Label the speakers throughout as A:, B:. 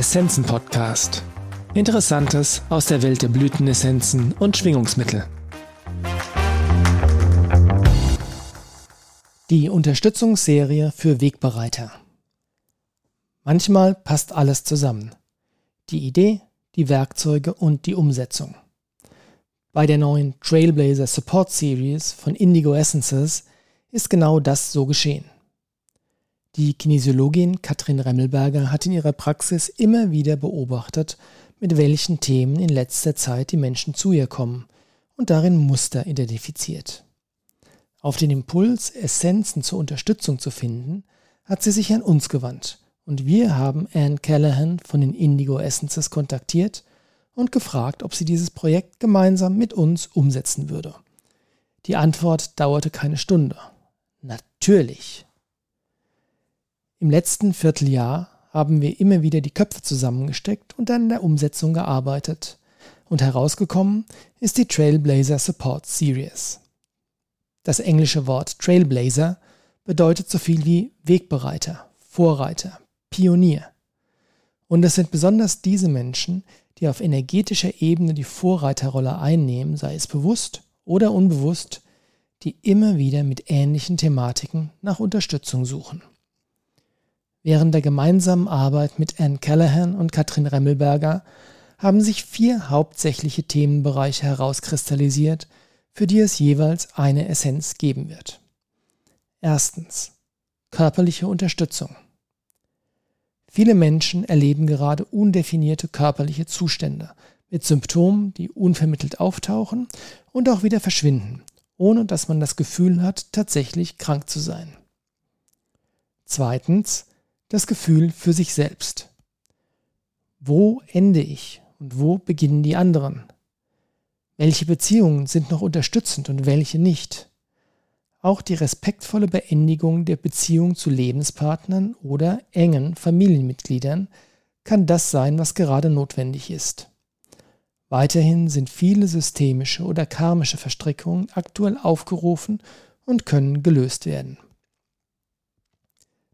A: Essenzen Podcast. Interessantes aus der Welt der Blütenessenzen und Schwingungsmittel. Die Unterstützungsserie für Wegbereiter. Manchmal passt alles zusammen. Die Idee, die Werkzeuge und die Umsetzung. Bei der neuen Trailblazer Support Series von Indigo Essences ist genau das so geschehen. Die Kinesiologin Katrin Remmelberger hat in ihrer Praxis immer wieder beobachtet, mit welchen Themen in letzter Zeit die Menschen zu ihr kommen und darin Muster identifiziert. Auf den Impuls, Essenzen zur Unterstützung zu finden, hat sie sich an uns gewandt und wir haben Anne Callahan von den Indigo Essences kontaktiert und gefragt, ob sie dieses Projekt gemeinsam mit uns umsetzen würde. Die Antwort dauerte keine Stunde. Natürlich. Im letzten Vierteljahr haben wir immer wieder die Köpfe zusammengesteckt und an der Umsetzung gearbeitet. Und herausgekommen ist die Trailblazer Support Series. Das englische Wort Trailblazer bedeutet so viel wie Wegbereiter, Vorreiter, Pionier. Und es sind besonders diese Menschen, die auf energetischer Ebene die Vorreiterrolle einnehmen, sei es bewusst oder unbewusst, die immer wieder mit ähnlichen Thematiken nach Unterstützung suchen. Während der gemeinsamen Arbeit mit Anne Callahan und Katrin Remmelberger haben sich vier hauptsächliche Themenbereiche herauskristallisiert, für die es jeweils eine Essenz geben wird. Erstens. Körperliche Unterstützung. Viele Menschen erleben gerade undefinierte körperliche Zustände mit Symptomen, die unvermittelt auftauchen und auch wieder verschwinden, ohne dass man das Gefühl hat, tatsächlich krank zu sein. Zweitens das Gefühl für sich selbst. Wo ende ich und wo beginnen die anderen? Welche Beziehungen sind noch unterstützend und welche nicht? Auch die respektvolle Beendigung der Beziehung zu Lebenspartnern oder engen Familienmitgliedern kann das sein, was gerade notwendig ist. Weiterhin sind viele systemische oder karmische Verstrickungen aktuell aufgerufen und können gelöst werden.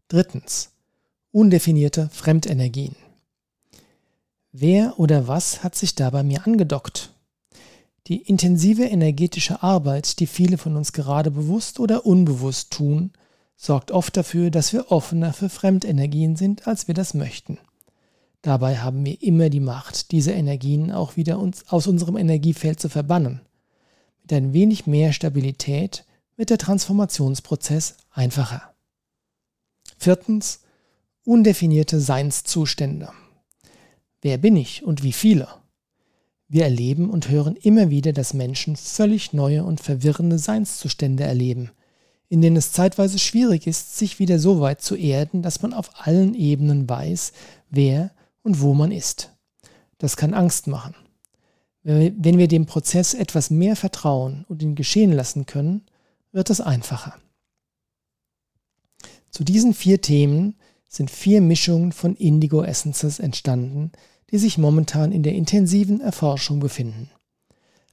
A: Drittens undefinierte Fremdenergien. Wer oder was hat sich da bei mir angedockt? Die intensive energetische Arbeit, die viele von uns gerade bewusst oder unbewusst tun, sorgt oft dafür, dass wir offener für Fremdenergien sind, als wir das möchten. Dabei haben wir immer die Macht, diese Energien auch wieder uns aus unserem Energiefeld zu verbannen. Mit ein wenig mehr Stabilität wird der Transformationsprozess einfacher. Viertens, undefinierte Seinszustände. Wer bin ich und wie viele? Wir erleben und hören immer wieder, dass Menschen völlig neue und verwirrende Seinszustände erleben, in denen es zeitweise schwierig ist, sich wieder so weit zu erden, dass man auf allen Ebenen weiß, wer und wo man ist. Das kann Angst machen. Wenn wir dem Prozess etwas mehr vertrauen und ihn geschehen lassen können, wird es einfacher. Zu diesen vier Themen sind vier Mischungen von Indigo Essences entstanden, die sich momentan in der intensiven Erforschung befinden.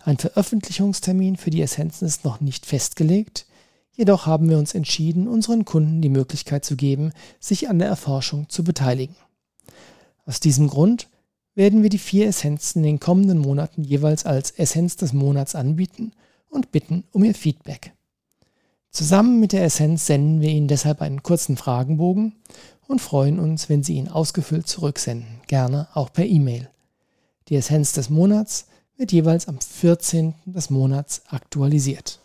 A: Ein Veröffentlichungstermin für die Essenzen ist noch nicht festgelegt, jedoch haben wir uns entschieden, unseren Kunden die Möglichkeit zu geben, sich an der Erforschung zu beteiligen. Aus diesem Grund werden wir die vier Essenzen in den kommenden Monaten jeweils als Essenz des Monats anbieten und bitten um Ihr Feedback. Zusammen mit der Essenz senden wir Ihnen deshalb einen kurzen Fragenbogen und freuen uns, wenn Sie ihn ausgefüllt zurücksenden, gerne auch per E-Mail. Die Essenz des Monats wird jeweils am 14. des Monats aktualisiert.